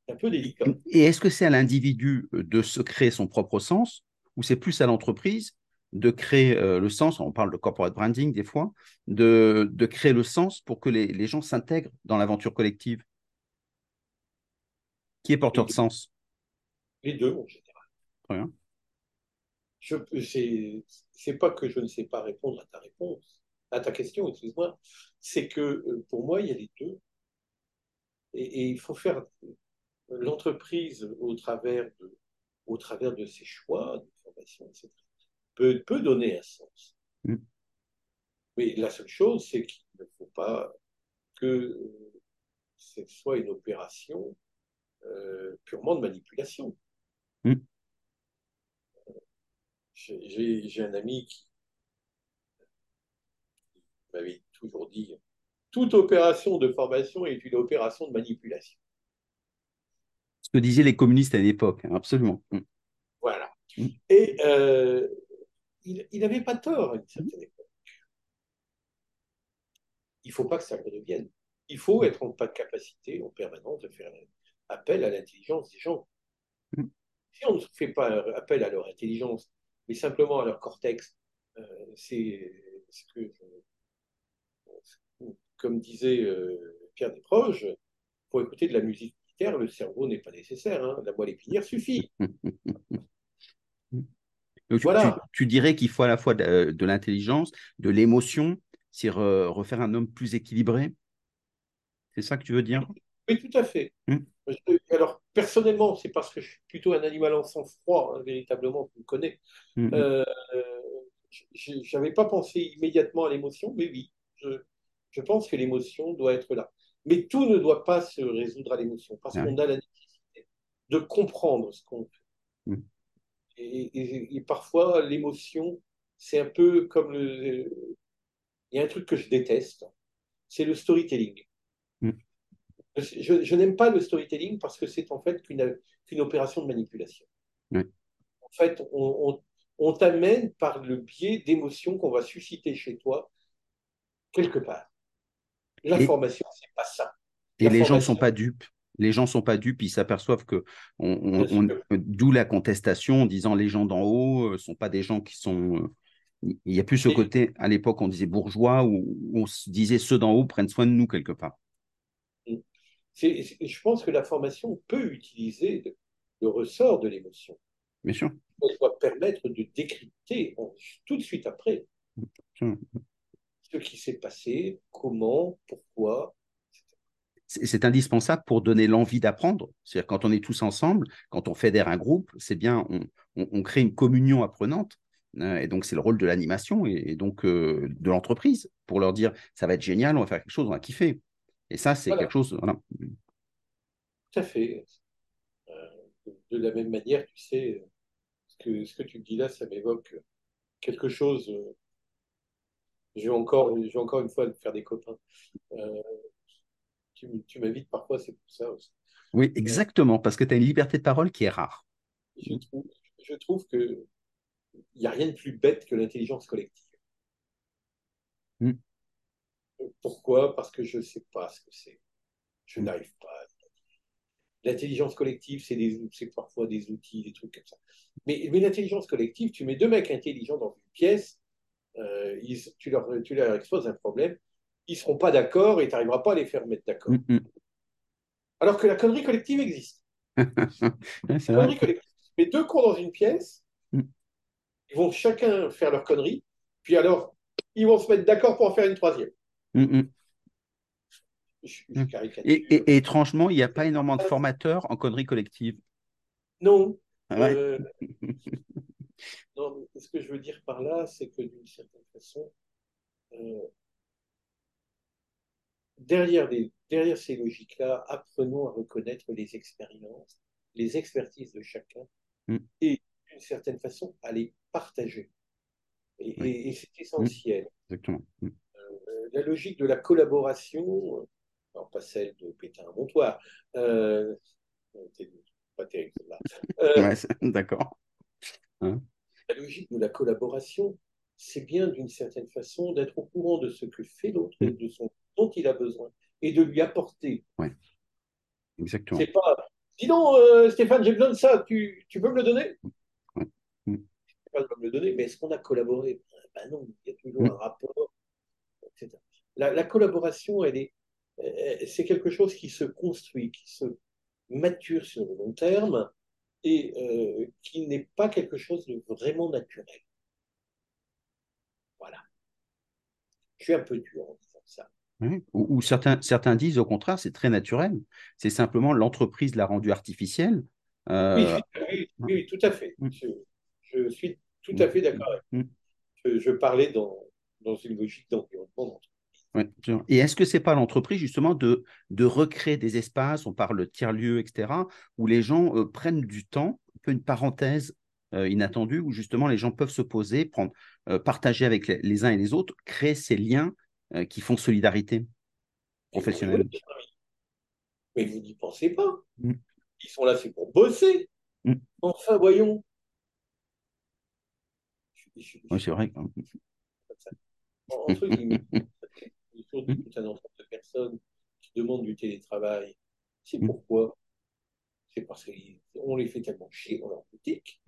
c'est un peu délicat. Et est-ce que c'est à l'individu de se créer son propre sens ou c'est plus à l'entreprise de créer euh, le sens, on parle de corporate branding des fois, de, de créer le sens pour que les, les gens s'intègrent dans l'aventure collective Qui est porteur de sens? Les deux, en général. Très bien. Je, c'est pas que je ne sais pas répondre à ta réponse, à ta question, excuse-moi, c'est que euh, pour moi, il y a les deux. Et, il faut faire l'entreprise au travers de, au travers de ses choix de formation, etc., peut, peut donner un sens. Mm. Mais la seule chose, c'est qu'il ne faut pas que ce soit une opération euh, purement de manipulation. Mm. J'ai un ami qui m'avait toujours dit toute opération de formation est une opération de manipulation. Ce que disaient les communistes à l'époque, hein, absolument. Mm. Voilà. Mm. Et euh, il n'avait pas tort à une certaine époque. Il ne faut pas que ça redevienne. Il faut être en pas de capacité en permanence de faire appel à l'intelligence des gens. Mm. Si on ne fait pas appel à leur intelligence, mais simplement à leur cortex, euh, c'est ce que comme disait euh, Pierre Desproges, pour écouter de la musique le cerveau n'est pas nécessaire. Hein. La moelle épinière suffit. voilà. tu, dirais qu'il faut à la fois de, l'intelligence, de l'émotion, c'est refaire un homme plus équilibré? C'est ça que tu veux dire? Oui, tout à fait. Hmm. Alors, personnellement, c'est parce que je suis plutôt un animal en sang-froid, hein, véritablement, tu me connais. Hmm. Euh, je n'avais pas pensé immédiatement à l'émotion, mais oui, je, je pense que l'émotion doit être là. Mais tout ne doit pas se résoudre à l'émotion, parce qu'on a la nécessité de comprendre ce qu'on fait. Mm. Et, parfois, l'émotion, c'est un peu comme le... Il y a un truc que je déteste, c'est le storytelling. Mm. Je, n'aime pas le storytelling parce que c'est en fait qu'une opération de manipulation. En fait, on, on t'amène par le biais d'émotions qu'on va susciter chez toi quelque part. L'information, c'est pas ça. Et les gens ne sont pas dupes. Les gens ne sont pas dupes, ils s'aperçoivent que, on, d'où la contestation en disant les gens d'en haut ne euh, sont pas des gens qui sont. Euh, il n'y a plus ce côté, à l'époque, on disait bourgeois, où on se disait ceux d'en haut prennent soin de nous quelque part. je pense que la formation peut utiliser le ressort de l'émotion. Bien sûr. Elle doit permettre de décrypter tout de suite après ce qui s'est passé, comment, pourquoi. C'est indispensable pour donner l'envie d'apprendre. C'est-à-dire quand on est tous ensemble, quand on fédère un groupe, c'est bien, on, crée une communion apprenante. Hein, et donc, c'est le rôle de l'animation et, donc euh, de l'entreprise pour leur dire ça va être génial, on va faire quelque chose, on va kiffer. Et ça, c'est quelque chose. Voilà. Tout à fait. Euh, de la même manière, tu sais, ce que, ce que tu dis là, ça m'évoque quelque chose je vais encore, je vais encore une fois faire des copains. Euh, tu, m'invites parfois, c'est pour ça aussi. Oui, exactement, parce que tu as une liberté de parole qui est rare. Je trouve, je trouve que il n'y a rien de plus bête que l'intelligence collective. Hmm. Pourquoi? Parce que je ne sais pas ce que c'est. Je n'arrive pas. L'intelligence collective, c'est parfois des outils, des trucs comme ça. Mais, mais l'intelligence collective, tu mets deux mecs intelligents dans une pièce, euh, tu, leur, tu leur exposes un problème, ils ne seront pas d'accord et tu n'arriveras pas à les faire mettre d'accord. Mm, mm. Alors que la connerie collective existe. connerie collective. Mais deux cons dans une pièce, mm. ils vont chacun faire leur connerie, puis alors, ils vont se mettre d'accord pour en faire une troisième. et, étrangement, il n'y a pas énormément de formateurs en connerie collective? Non. Ah euh, non, ce que je veux dire par là, c'est que d'une certaine façon, euh, derrière, derrière ces logiques-là, apprenons à reconnaître les expériences, les expertises de chacun mm. et d'une certaine façon à les partager. Et, c'est essentiel. Mm. Exactement. Mm. Euh, la logique de la collaboration, alors pas celle de péter un montoir, euh, pas terrible là. Euh, d'accord. Hein? La logique de la collaboration, c'est bien d'une certaine façon d'être au courant de ce que fait l'autre et de son dont il a besoin et de lui apporter. Oui, exactement. C'est pas, dis donc, euh, Stéphane, j'ai besoin de ça, tu, tu peux me le donner? Oui. Mm. Pas me le donner, mais est-ce qu'on a collaboré? Ben non, il y a toujours mm. un rapport, etc. La, la collaboration, elle est, c'est quelque chose qui se construit, qui se mature sur le long terme et euh, qui n'est pas quelque chose de vraiment naturel. Voilà. Je suis un peu dur en disant ça. Ou, certains, certains disent au contraire, c'est très naturel. C'est simplement l'entreprise l'a rendu artificielle. Euh, oui, oui, tout à fait. Mm. Je, suis tout à fait d'accord. Mm. Je, parlais dans, dans une logique d'environnement. Et est-ce que c'est pas l'entreprise justement de, de recréer des espaces, on parle de tiers-lieux, etc., où les gens euh, prennent du temps, un peu une parenthèse euh, inattendue, où justement les gens peuvent se poser, prendre, partager avec les, uns et les autres, créer ces liens euh, qui font solidarité professionnelle? Mais vous n'y pensez pas. Mm. Ils sont là, c'est pour bosser. Mm. Enfin, voyons. Oui, c'est vrai. Entre guillemets, tout un ensemble de personnes qui demandent du télétravail. C'est mm. pourquoi? C'est parce qu'on les fait tellement chier dans leur boutique.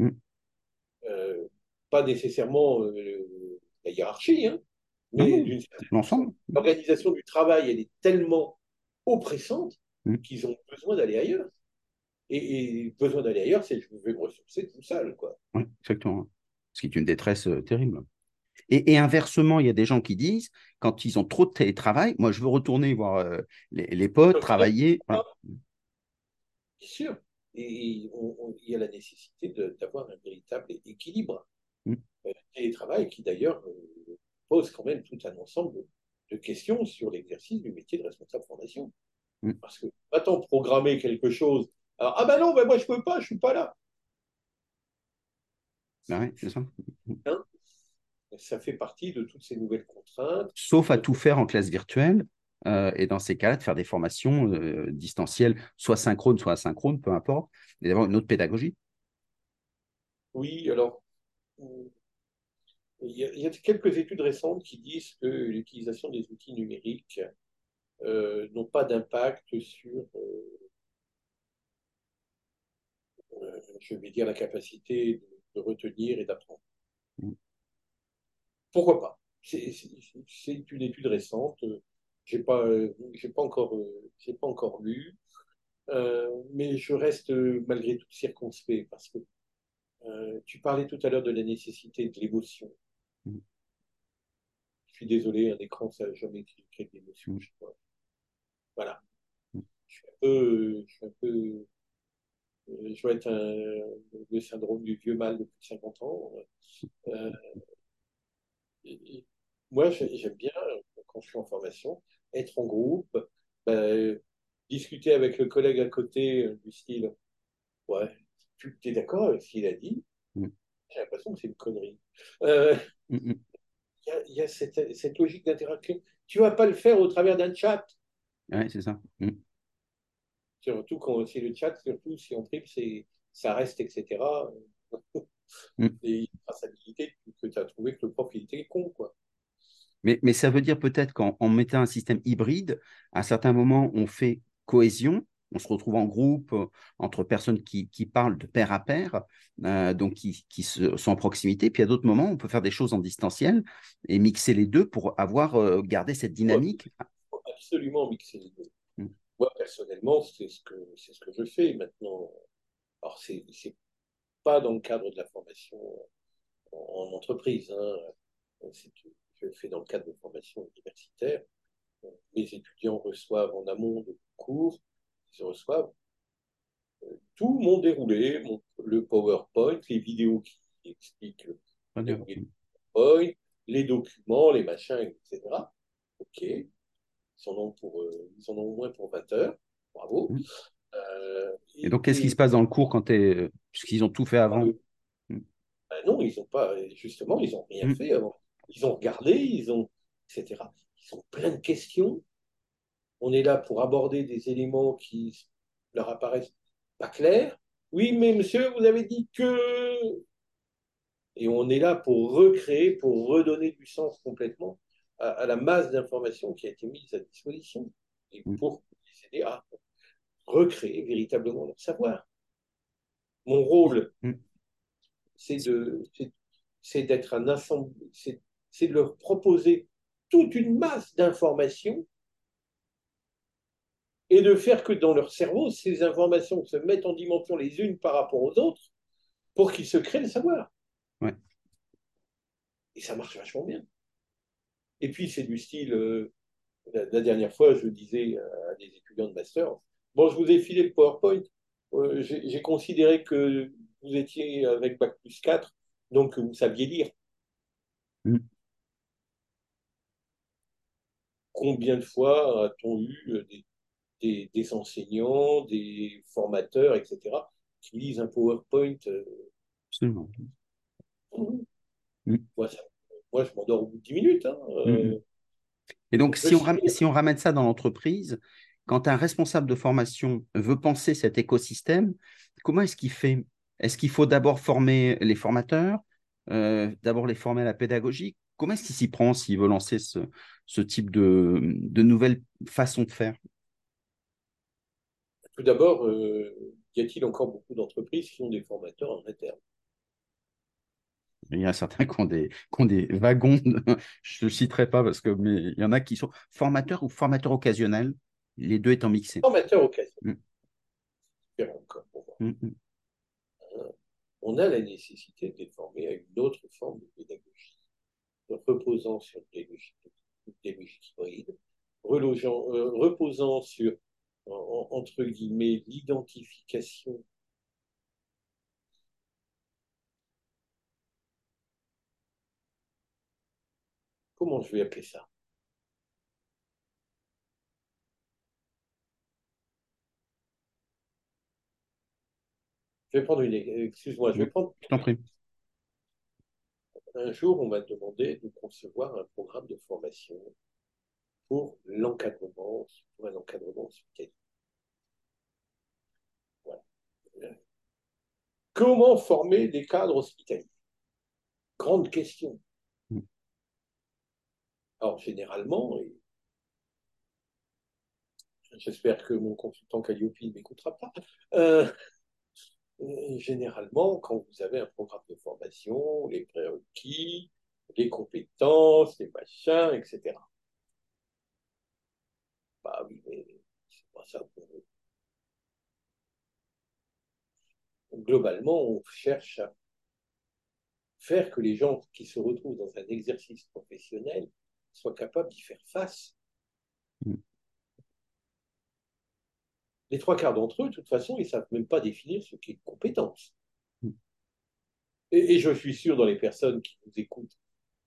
Euh, pas nécessairement euh, la hiérarchie, hein, mais l'ensemble. L'organisation du travail, elle est tellement oppressante qu'ils ont besoin d'aller ailleurs. Et, besoin d'aller ailleurs, c'est je vais me ressourcer tout seul. Quoi. Oui, exactement. Ce qui est une détresse euh, terrible. Et, inversement, il y a des gens qui disent, quand ils ont trop de télétravail, moi je veux retourner voir euh, les, potes, travailler. Bien sûr. Et il y a la nécessité d'avoir un véritable équilibre. Mm. Euh, télétravail qui d'ailleurs pose quand même tout un ensemble de questions sur l'exercice du métier de responsable formation. Mm. Parce que va-t-on programmer quelque chose? Alors, ah ben non, ben moi je ne peux pas, je ne suis pas là. Ben oui, c'est ça. Hein? Ça fait partie de toutes ces nouvelles contraintes. Sauf à tout faire en classe virtuelle. Euh, et dans ces cas-là, de faire des formations euh, distancielles, soit synchrones, soit asynchrones, peu importe, et d'avoir une autre pédagogie. Oui, alors, il y, a, quelques études récentes qui disent que l'utilisation des outils numériques euh, n'ont pas d'impact sur, je vais dire, la capacité de, retenir et d'apprendre. Mm. Pourquoi pas? C'est une étude récente. J'ai pas, j'ai pas encore, j'ai pas encore lu, mais je reste malgré tout circonspect parce que tu parlais tout à l'heure de la nécessité de l'émotion. Je suis désolé, un écran, ça n'a jamais créé d'émotion. Voilà. Je suis un peu. Je, suis un peu, euh, je vais être un, le syndrome du vieux mal depuis 50 ans. Euh, moi, j'aime bien, quand je suis en formation, être en groupe, ben, discuter avec le collègue à côté euh, du style Ouais, tu es d'accord avec ce qu'il a dit mm. J'ai l'impression que c'est une connerie. Euh, il y, a, cette, logique d'interaction. Tu ne vas pas le faire au travers d'un chat. Oui, c'est ça. Surtout quand c'est le chat, surtout si on tripe, ça reste, etc. Mm. Et une traçabilité que tu as trouvé que le prof il était con, quoi. Mais, mais ça veut dire peut-être qu'en mettant un système hybride, à certains moments, on fait cohésion, on se retrouve en groupe euh, entre personnes qui, qui, parlent de pair à pair, euh, donc qui, qui se, sont en proximité. Puis à d'autres moments, on peut faire des choses en distanciel et mixer les deux pour avoir euh, gardé cette dynamique. absolument mixer les deux. Mm. Moi, personnellement, c'est ce, que, ce que je fais maintenant. Alors, c'est pas dans le cadre de la formation en, entreprise. Hein. Je le fais dans le cadre de formation universitaire. Les étudiants reçoivent en amont de cours ils reçoivent euh, tout mon déroulé, le PowerPoint, les vidéos qui expliquent le PowerPoint, les documents, les machins, etc. OK. Ils en ont, pour, euh, ils en ont au moins pour 20 heures. Bravo. Euh, et, donc, qu'est-ce qui se passe dans le cours quand tu es. Puisqu'ils ont tout fait avant mmh. ben Non, ils n'ont pas. Justement, ils n'ont rien mmh. fait avant. Ils ont regardé, ils ont. etc. Ils ont plein de questions on est là pour aborder des éléments qui leur apparaissent pas clairs. Oui, mais monsieur, vous avez dit que... Et on est là pour recréer, pour redonner du sens complètement à, la masse d'informations qui a été mise à disposition et mm. pour les aider à recréer véritablement leur savoir. Mon rôle, mm. c'est d'être un ensemble, c'est de leur proposer toute une masse d'informations et de faire que dans leur cerveau, ces informations se mettent en dimension les unes par rapport aux autres pour qu'ils se créent le savoir. Ouais. Et ça marche vachement bien. Et puis, c'est du style, euh, la, dernière fois, je disais à des étudiants de master, bon, je vous ai filé le PowerPoint, euh, j'ai considéré que vous étiez avec Bac plus 4, donc vous saviez lire. Mm. Combien de fois a-t-on eu euh, des, des, enseignants, des formateurs, etc., qui lisent un PowerPoint. Euh, Absolument. Mm. Moi, je m'endors au bout de 10 minutes. Hein, euh. mm. Et donc, si on, ramène, si on ramène ça dans l'entreprise, quand un responsable de formation veut penser cet écosystème, comment est-ce qu'il fait? Est-ce qu'il faut d'abord former les formateurs, euh, d'abord les former à la pédagogie? Comment est-ce qu'il s'y prend s'il veut lancer ce, ce type de, de nouvelles façons de faire? Tout d'abord, euh, y a-t-il encore beaucoup d'entreprises qui ont des formateurs en interne? Il y a certains qui ont des, des wagons, je ne citerai pas parce que, mais il y en a qui sont formateurs ou formateurs occasionnels, les deux étant mixés. Formateurs occasionnels. Mm. Mm, mm. Euh, on a la nécessité de les former à une autre forme de pédagogie, reposant sur des logiques, hybrides, euh, reposant sur entre guillemets, l'identification comment je vais appeler ça? Je vais prendre une. Excuse-moi, je vais prendre. Je t'en prie. Un jour, on m'a demandé de concevoir un programme de formation pour l'encadrement, pour un encadrement hospitalier. Comment former des cadres hospitaliers? Grande question. Mm. Alors, généralement, et j'espère que mon consultant Calliope ne m'écoutera pas, euh, généralement, quand vous avez un programme de formation, les prérequis, les compétences, les machins, etc. Bah oui, mais c'est pas ça globalement, on cherche à faire que les gens qui se retrouvent dans un exercice professionnel soient capables d'y faire face. Les trois quarts d'entre eux, de toute façon, ils ne savent même pas définir ce qu'est compétence. Mm. Et, je suis sûr dans les personnes qui nous écoutent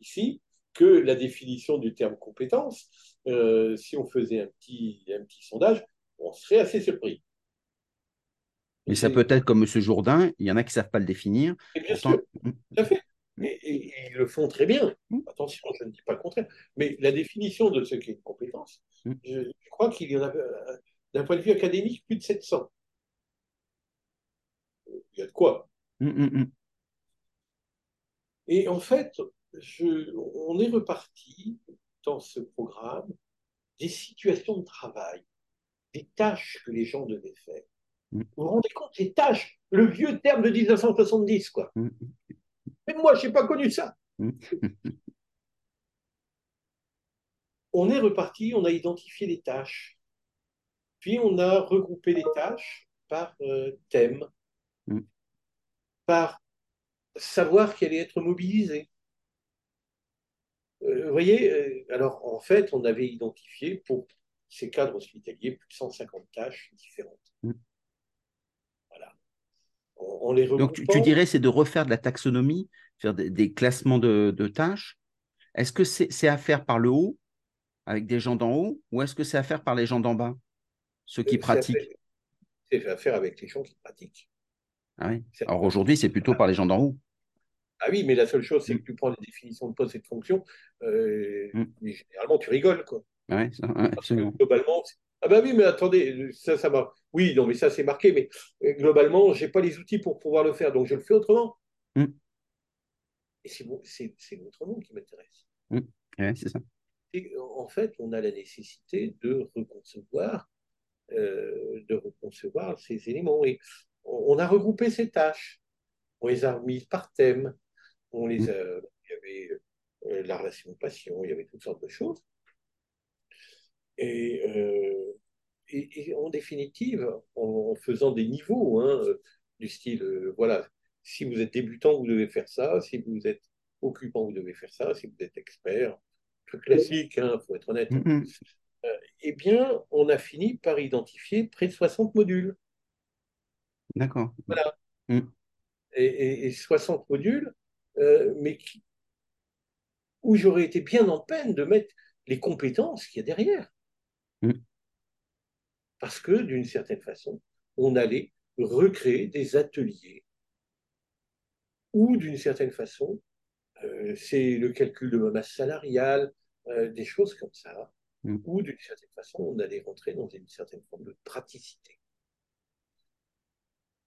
ici que la définition du terme compétence, euh, si on faisait un petit, un petit sondage, on serait assez surpris. Mais ça peut être comme M. Jourdain, il y en a qui ne savent pas le définir. bien sûr, tout à fait. Et, ils le font très bien. Mm. Attention, je ne dis pas le contraire. Mais la définition de ce qu'est une compétence, mm. je, crois qu'il y en a, euh, d'un point de vue académique, plus de 700. Il y a de quoi. Mm, et en fait, je, on est reparti dans ce programme des situations de travail, des tâches que les gens devaient faire. Vous vous rendez compte, les tâches, le vieux terme de 1970, quoi. Mais moi, je n'ai pas connu ça. on est reparti, on a identifié les tâches. Puis on a regroupé les tâches par euh, thème, mm. par savoir qui allait être mobilisé. Euh, vous voyez, euh, alors en fait, on avait identifié pour ces cadres hospitaliers plus de 150 tâches différentes. Mm. Voilà. On, les Donc tu, dirais c'est de refaire de la taxonomie, faire des, classements de, tâches. Est-ce que c'est à faire par le haut, avec des gens d'en haut, ou est-ce que c'est à faire par les gens d'en bas, ceux qui pratiquent C'est à faire avec les gens qui pratiquent. Ah oui. Alors aujourd'hui, c'est plutôt par les gens d'en haut. Ah oui, mais la seule chose, c'est que tu prends les définitions de poste et de fonction, euh, mm. généralement, tu rigoles. Quoi. Ah globalement, ah bah oui, mais attendez, ça, ça va. Oui, non, mais ça, c'est marqué, mais euh, globalement, je n'ai pas les outils pour pouvoir le faire, donc je le fais autrement. Mm. Et c'est votre monde qui m'intéresse. Mm. c'est ça. en fait, on a la nécessité de reconcevoir, euh, de reconcevoir ces éléments. Et on a regroupé ces tâches. On les a mises par thème. On les mm. il y avait euh, la relation passion, il y avait toutes sortes de choses. Et, euh, et, en définitive, en, faisant des niveaux, hein, du style, euh, voilà, si vous êtes débutant, vous devez faire ça, si vous êtes occupant, vous devez faire ça, si vous êtes expert, truc classique, il hein, faut être honnête. Mm. Eh bien, on a fini par identifier près de 60 modules. D'accord. Voilà. Et, et, 60 modules euh, mais où j'aurais été bien en peine de mettre les compétences qu'il y a derrière. Mm. Parce que, d'une certaine façon, on allait recréer des ateliers où, d'une certaine façon, euh, c'est le calcul de ma masse salariale, euh, des choses comme ça, mm. où, d'une certaine façon, on allait rentrer dans une certaine forme de praticité.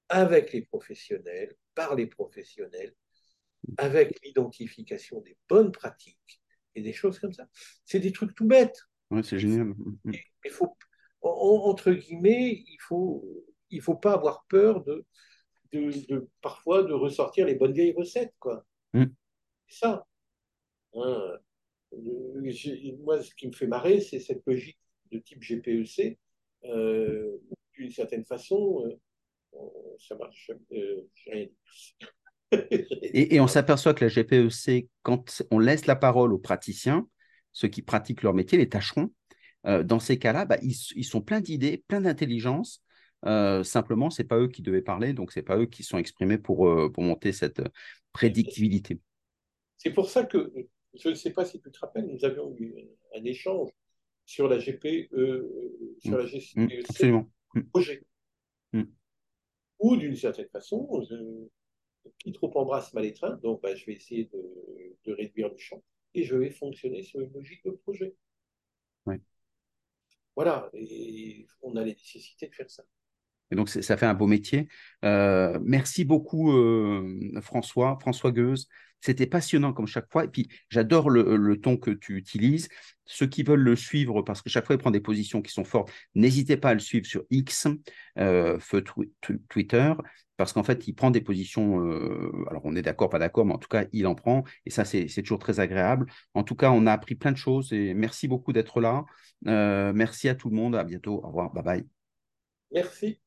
Avec les professionnels, par les professionnels, avec l'identification des bonnes pratiques et des choses comme ça. C'est des trucs tout bêtes. Ouais, c'est génial. Il faut, entre guillemets, il faut, il faut pas avoir peur de, de, parfois de ressortir les bonnes vieilles recettes, quoi. Mm. C'est ça. Hein. Moi, ce qui me fait marrer, c'est cette logique de type GPEC. Euh, D'une certaine façon, euh, ça marche. Euh, rien et, on s'aperçoit que la GPEC, quand on laisse la parole aux praticiens, ceux qui pratiquent leur métier, les tâcherons, euh, dans ces cas-là, bah, ils, sont pleins d'idées, pleins d'intelligence. Euh, simplement, ce n'est pas eux qui devaient parler, donc ce n'est pas eux qui sont exprimés pour, euh, pour monter cette prédictibilité. C'est pour ça que, je ne sais pas si tu te rappelles, nous avions eu un échange sur la GPE, sur la GPEC mmh, absolument. Mmh. projet. Mmh. Ou d'une certaine façon, qui trop embrasse mal étreint, donc bah, je vais essayer de, réduire le champ et je vais fonctionner sur une logique de projet. Voilà, et on a les nécessités de faire ça. Et donc, ça fait un beau métier. Euh, merci beaucoup, euh, François, François Gueuse. C'était passionnant comme chaque fois. Et puis, j'adore le, ton que tu utilises. Ceux qui veulent le suivre, parce que chaque fois, il prend des positions qui sont fortes, n'hésitez pas à le suivre sur X, euh, feu Twitter, parce qu'en fait, il prend des positions. alors, on est d'accord, pas d'accord, mais en tout cas, il en prend. Et ça, c'est toujours très agréable. En tout cas, on a appris plein de choses. Et merci beaucoup d'être là. merci à tout le monde. À bientôt. Au revoir. Bye bye. Merci.